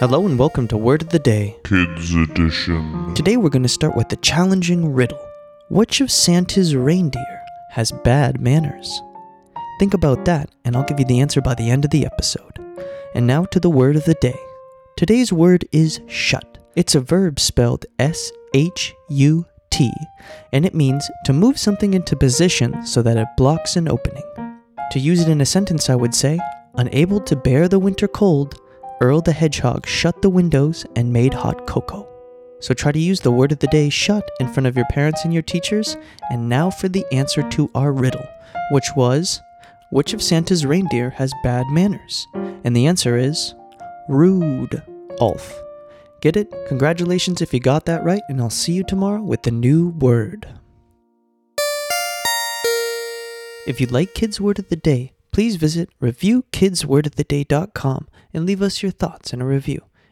Hello and welcome to Word of the Day. Kids Edition. Today we're going to start with the challenging riddle Which of Santa's reindeer has bad manners? Think about that, and I'll give you the answer by the end of the episode. And now to the word of the day. Today's word is shut. It's a verb spelled S H U T, and it means to move something into position so that it blocks an opening. To use it in a sentence, I would say, Unable to bear the winter cold, Earl the Hedgehog shut the windows and made hot cocoa. So try to use the word of the day shut in front of your parents and your teachers. And now for the answer to our riddle, which was Which of Santa's reindeer has bad manners? And the answer is Rude Ulf. Get it? Congratulations if you got that right, and I'll see you tomorrow with the new word. If you'd like Kids Word of the Day, please visit reviewkidswordoftheday.com and leave us your thoughts in a review.